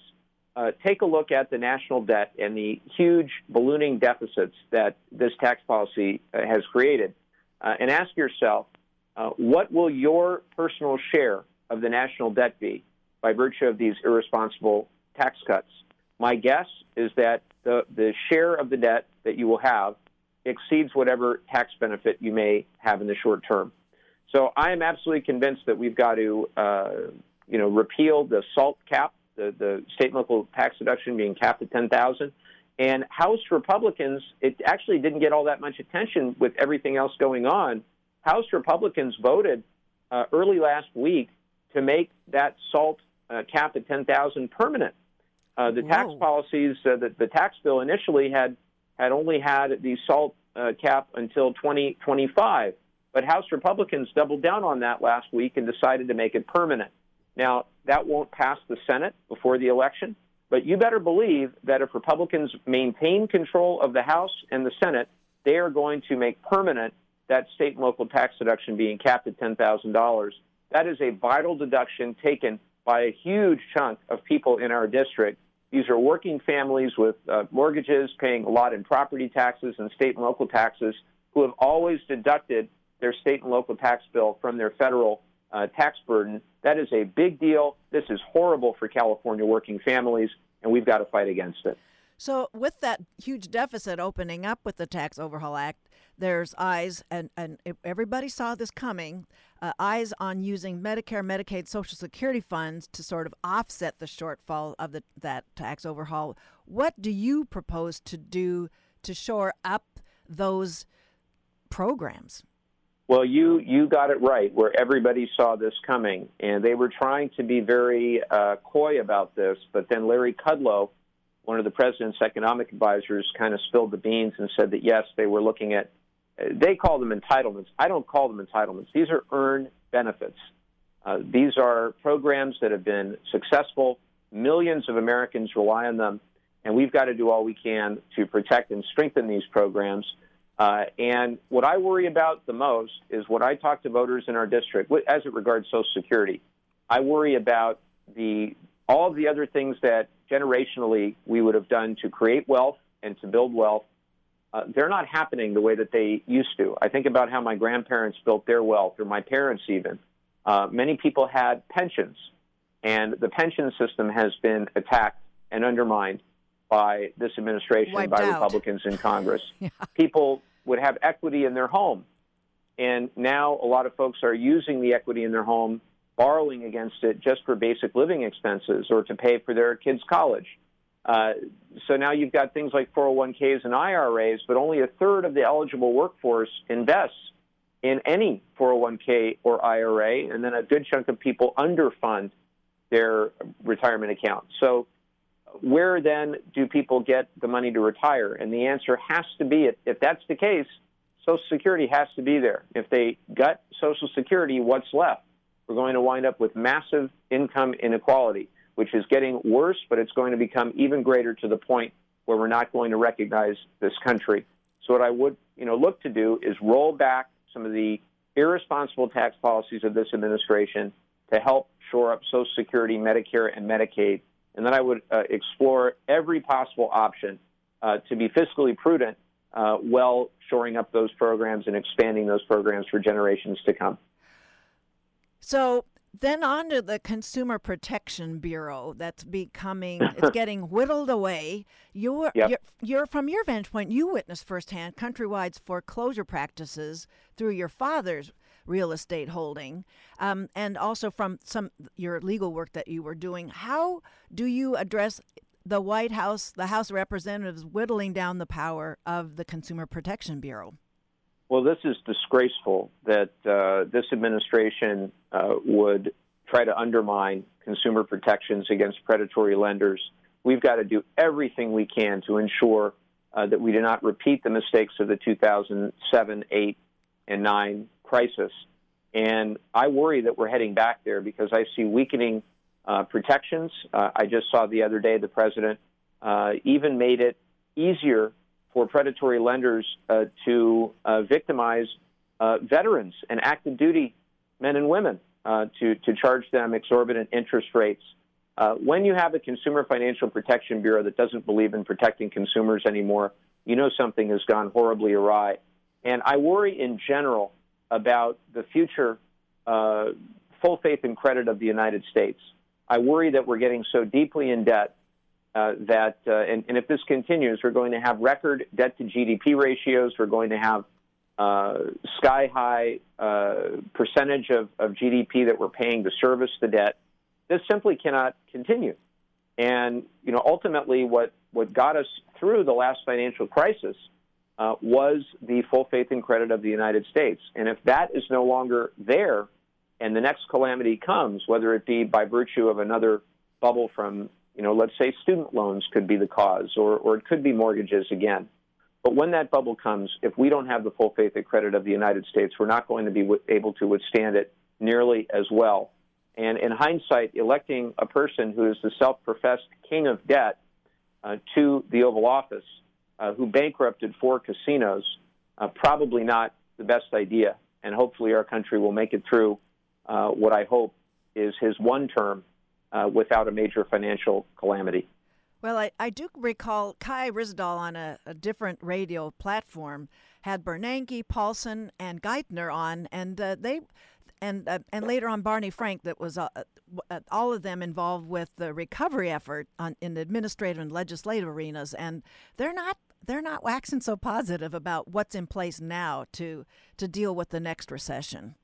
Uh, take a look at the national debt and the huge ballooning deficits that this tax policy has created uh, and ask yourself, uh, what will your personal share of the national debt be by virtue of these irresponsible tax cuts? My guess is that the, the share of the debt that you will have exceeds whatever tax benefit you may have in the short term. So I am absolutely convinced that we've got to, uh, you know, repeal the SALT cap, the, the state and local tax deduction being capped at 10,000. And House Republicans, it actually didn't get all that much attention with everything else going on. House Republicans voted uh, early last week to make that SALT uh, cap at 10,000 permanent. Uh, the Whoa. tax policies, uh, the, the tax bill initially had had only had the SALT uh, cap until 2025, but House Republicans doubled down on that last week and decided to make it permanent. Now that won't pass the Senate before the election. But you better believe that if Republicans maintain control of the House and the Senate, they are going to make permanent that state and local tax deduction being capped at $10,000. That is a vital deduction taken by a huge chunk of people in our district. These are working families with uh, mortgages, paying a lot in property taxes and state and local taxes, who have always deducted their state and local tax bill from their federal uh, tax burden. That is a big deal. This is horrible for California working families, and we've got to fight against it. So, with that huge deficit opening up with the Tax Overhaul Act, there's eyes, and, and everybody saw this coming, uh, eyes on using Medicare, Medicaid, Social Security funds to sort of offset the shortfall of the, that tax overhaul. What do you propose to do to shore up those programs? Well, you you got it right. Where everybody saw this coming, and they were trying to be very uh, coy about this, but then Larry Kudlow, one of the president's economic advisors, kind of spilled the beans and said that yes, they were looking at. They call them entitlements. I don't call them entitlements. These are earned benefits. Uh, these are programs that have been successful. Millions of Americans rely on them, and we've got to do all we can to protect and strengthen these programs. Uh, and what I worry about the most is when I talk to voters in our district, as it regards Social Security, I worry about the all of the other things that generationally we would have done to create wealth and to build wealth. Uh, they're not happening the way that they used to. I think about how my grandparents built their wealth, or my parents even. Uh, many people had pensions, and the pension system has been attacked and undermined by this administration, Wiped by out. Republicans in Congress. Yeah. People would have equity in their home. And now a lot of folks are using the equity in their home, borrowing against it just for basic living expenses or to pay for their kids' college. Uh, so now you've got things like 401ks and IRAs, but only a third of the eligible workforce invests in any 401k or IRA, and then a good chunk of people underfund their retirement account. So where then do people get the money to retire? And the answer has to be if that's the case, Social Security has to be there. If they gut Social Security, what's left? We're going to wind up with massive income inequality, which is getting worse, but it's going to become even greater to the point where we're not going to recognize this country. So what I would, you know, look to do is roll back some of the irresponsible tax policies of this administration to help shore up Social Security, Medicare, and Medicaid and then I would uh, explore every possible option uh, to be fiscally prudent uh, while shoring up those programs and expanding those programs for generations to come. So then on to the Consumer Protection Bureau that's becoming it's getting whittled away. You're, Yep. you're you're from your vantage point, you witnessed firsthand Countrywide's foreclosure practices through your father's real estate holding, um, and also from some your legal work that you were doing. How do you address the White House, the House of Representatives, whittling down the power of the Consumer Protection Bureau? Well, this is disgraceful that uh, this administration uh, would try to undermine consumer protections against predatory lenders. We've got to do everything we can to ensure uh, that we do not repeat the mistakes of the 2007, 8, and 9 crisis. And I worry that we're heading back there because I see weakening uh, protections. Uh, I just saw the other day the president uh, even made it easier for predatory lenders uh, to uh, victimize uh, veterans and active duty men and women to, to charge them exorbitant interest rates. When you have a Consumer Financial Protection Bureau that doesn't believe in protecting consumers anymore, you know something has gone horribly awry. And I worry in general about the future uh, full faith and credit of the United States. I worry that we're getting so deeply in debt uh, that, uh, and, and, if this continues, we're going to have record debt to GDP ratios. We're going to have uh, sky high uh, percentage of, of GDP that we're paying to service the debt. This simply cannot continue. And you know, ultimately, what what got us through the last financial crisis uh, was the full faith and credit of the United States. And if that is no longer there, and the next calamity comes, whether it be by virtue of another bubble from you know, let's say student loans could be the cause, or, or it could be mortgages again. But when that bubble comes, if we don't have the full faith and credit of the United States, we're not going to be able to withstand it nearly as well. And in hindsight, electing a person who is the self professed king of debt uh, to the Oval Office, uh, who bankrupted four casinos, uh, probably not the best idea. And hopefully, our country will make it through uh, what I hope is his one term uh, without a major financial calamity. Well, I, I do recall Kai Ryssdal on a, a different radio platform had Bernanke, Paulson, and Geithner on, and uh, they and uh, and later on Barney Frank that was uh, uh, all of them involved with the recovery effort on, in the administrative and legislative arenas, and they're not they're not waxing so positive about what's in place now to to deal with the next recession.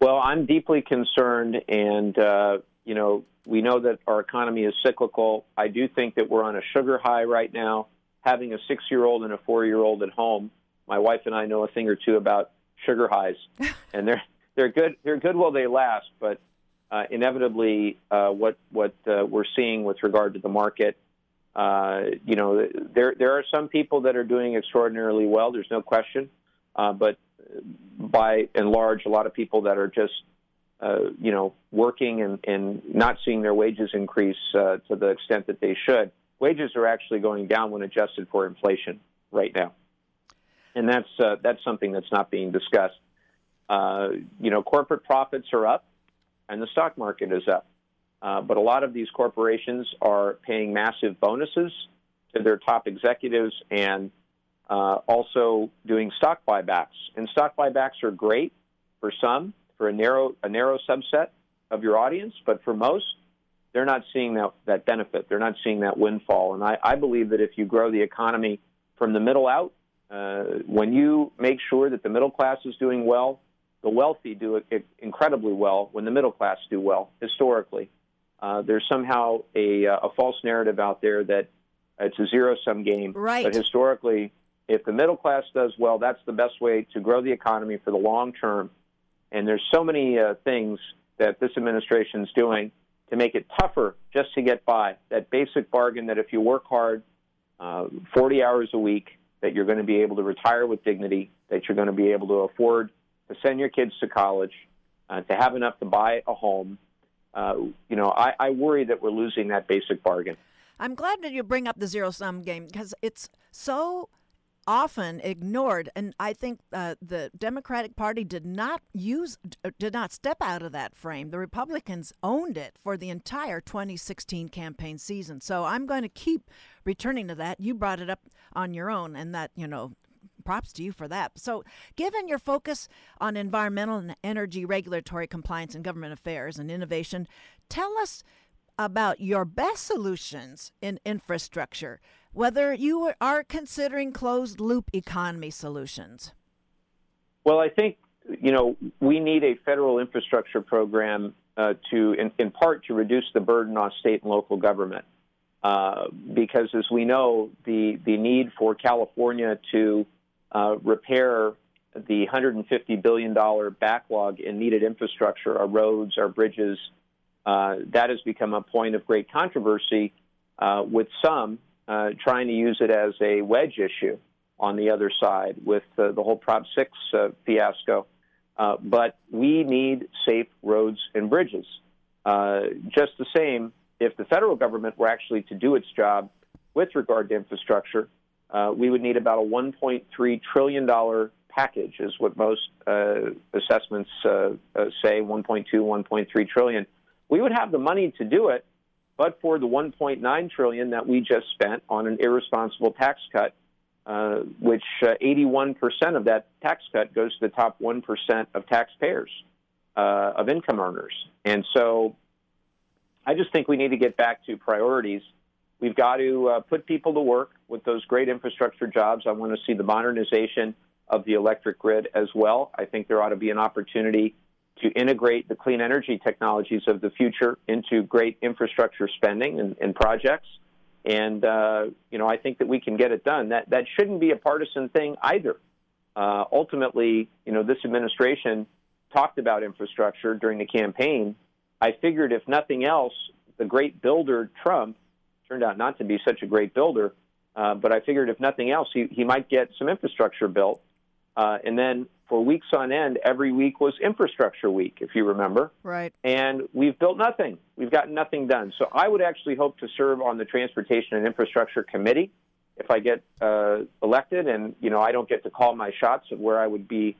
Well, I'm deeply concerned, and uh, you know we know that our economy is cyclical. I do think that we're on a sugar high right now. Having a six-year-old and a four-year-old at home, my wife and I know a thing or two about sugar highs, and they're they're good. They're good while they last, but uh, inevitably, uh, what what uh, we're seeing with regard to the market, uh, you know, there there are some people that are doing extraordinarily well. There's no question, uh, but by and large, a lot of people that are just uh, you know working and, and not seeing their wages increase to the extent that they should. Wages are actually going down when adjusted for inflation right now, and that's that's something that's not being discussed. you know, corporate profits are up and the stock market is up. Uh, but a lot of these corporations are paying massive bonuses to their top executives and uh, also doing stock buybacks. And stock buybacks are great for some, for a narrow a narrow subset of your audience, but for most, they're not seeing that, that benefit. They're not seeing that windfall. And I, I believe that if you grow the economy from the middle out, uh, when you make sure that the middle class is doing well, the wealthy do it incredibly well when the middle class do well historically. Uh, there's somehow a, uh, a, false narrative out there that it's a zero sum game. Right. But historically, if the middle class does well, that's the best way to grow the economy for the long term. And there's so many uh, things that this administration is doing to make it tougher just to get by. That basic bargain that if you work hard, uh, 40 hours a week, that you're going to be able to retire with dignity, that you're going to be able to afford to send your kids to college, uh, to have enough to buy a home. Uh, you know, I, I worry that we're losing that basic bargain. I'm glad that you bring up the zero sum game because it's so often ignored and i think uh, the democratic party did not use did not step out of that frame. The republicans owned it for the entire 2016 campaign season. So i'm going to keep returning to that. You brought it up on your own and that you know props to you for that. So, given your focus on environmental and energy regulatory compliance and government affairs and innovation, tell us about your best solutions in infrastructure, whether you are considering closed loop economy solutions. Well, I think you know we need a federal infrastructure program uh, to, in, in, part, to reduce the burden on state and local government. Uh, because, as we know, the the need for California to uh, repair the $150 billion backlog in needed infrastructure, our roads, our bridges. Uh, that has become a point of great controversy, uh, with some uh, trying to use it as a wedge issue on the other side with the whole Prop 6 uh, fiasco. Uh, but we need safe roads and bridges. just the same, if the federal government were actually to do its job with regard to infrastructure, uh, we would need about a $1.3 trillion package, is what most uh, assessments uh, uh say 1.2, 1.3 trillion. We would have the money to do it, but for the 1.9 trillion that we just spent on an irresponsible tax cut, uh, which 81% uh, of that tax cut goes to the top 1% of taxpayers, of income earners. And so I just think we need to get back to priorities We've got to uh, put people to work with those great infrastructure jobs. I want to see the modernization of the electric grid as well. I think there ought to be an opportunity to integrate the clean energy technologies of the future into great infrastructure spending and, and projects. And uh, you know, I think that we can get it done. That that shouldn't be a partisan thing either. Uh, ultimately, you know, this administration talked about infrastructure during the campaign. I figured, if nothing else, the great builder Trump turned out not to be such a great builder. Uh, but I figured if nothing else, he, he might get some infrastructure built. Uh, and then for weeks on end, every week was infrastructure week, if you remember. Right. And we've built nothing. We've gotten nothing done. So I would actually hope to serve on the Transportation and Infrastructure Committee if I get uh, elected, and you know I don't get to call my shots of where I would be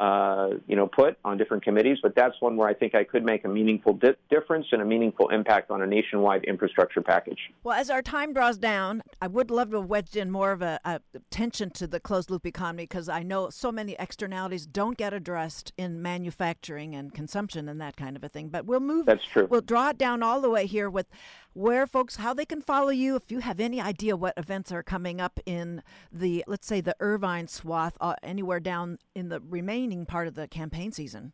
uh, you know, put on different committees, but that's one where I think I could make a meaningful di- difference and a meaningful impact on a nationwide infrastructure package. Well, as our time draws down, I would love to have wedged in more of a, a attention to the closed loop economy because I know so many externalities don't get addressed in manufacturing and consumption and that kind of a thing. But we'll move. That's true. We'll draw it down all the way here with where folks how they can follow you if you have any idea what events are coming up in the let's say the Irvine swath uh, anywhere down in the remaining part of the campaign season.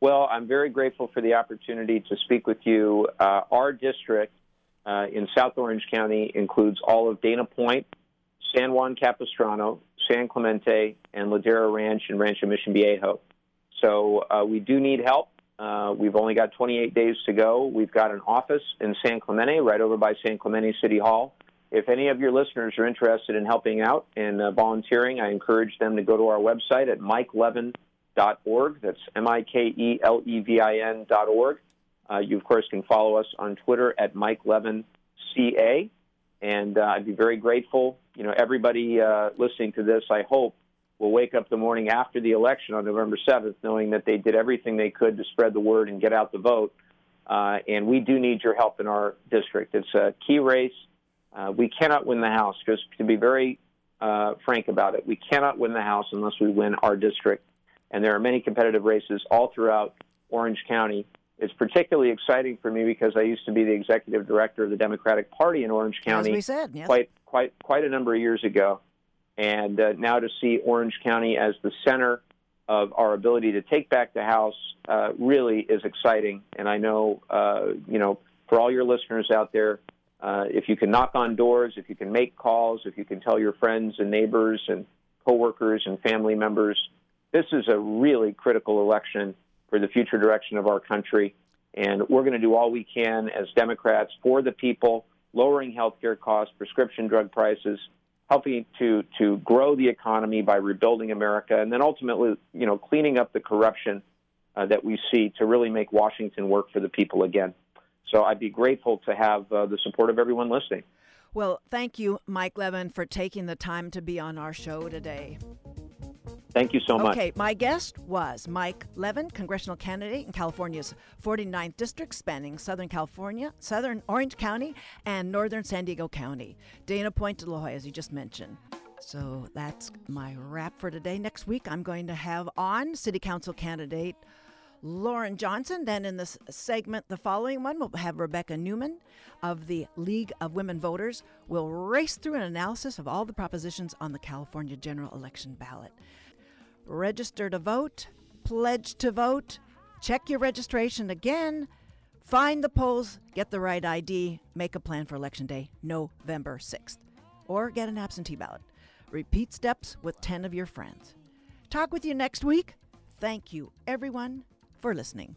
Well, I'm very grateful for the opportunity to speak with you. Uh, our district uh, in South Orange County includes all of Dana Point, San Juan Capistrano, San Clemente, and Ladera Ranch and Rancho Mission Viejo. So uh, we do need help. Uh, we've only got 28 days to go. We've got an office in San Clemente, right over by San Clemente City Hall. If any of your listeners are interested in helping out and uh, volunteering, I encourage them to go to our website at mikelevin.org. That's M I K E L E V I N.org. Uh, you, of course, can follow us on Twitter at MikeLevinCA. And uh, I'd be very grateful. You know, everybody uh, listening to this, I hope, will wake up the morning after the election on November 7th knowing that they did everything they could to spread the word and get out the vote. Uh, and we do need your help in our district. It's a key race. Uh, we cannot win the House, just to be very uh, frank about it. We cannot win the House unless we win our district. And there are many competitive races all throughout Orange County. It's particularly exciting for me because I used to be the executive director of the Democratic Party in Orange County. As we said, yes. quite quite quite a number of years ago, and uh, now to see Orange County as the center of our ability to take back the House uh, really is exciting. And I know, uh, you know, for all your listeners out there, uh, if you can knock on doors, if you can make calls, if you can tell your friends and neighbors and coworkers and family members, this is a really critical election for the future direction of our country. And we're going to do all we can as Democrats for the people, lowering health care costs, prescription drug prices, helping to, to grow the economy by rebuilding America, and then ultimately, you know, cleaning up the corruption uh, that we see to really make Washington work for the people again. So I'd be grateful to have uh, the support of everyone listening. Well, thank you, Mike Levin, for taking the time to be on our show today. Thank you so much. Okay, my guest was Mike Levin, congressional candidate in California's 49th district, spanning Southern California, Southern Orange County, and Northern San Diego County. Dana Point de La Jolla, as you just mentioned. So that's my wrap for today. Next week, I'm going to have on City Council candidate Lauren Johnson. Then in this segment, the following one, we'll have Rebecca Newman of the League of Women Voters. We'll race through an analysis of all the propositions on the California general election ballot register to vote, pledge to vote, check your registration again, find the polls, get the right ID, make a plan for Election Day, November 6th, or get an absentee ballot. Repeat steps with 10 of your friends. Talk with you next week. Thank you, everyone, for listening.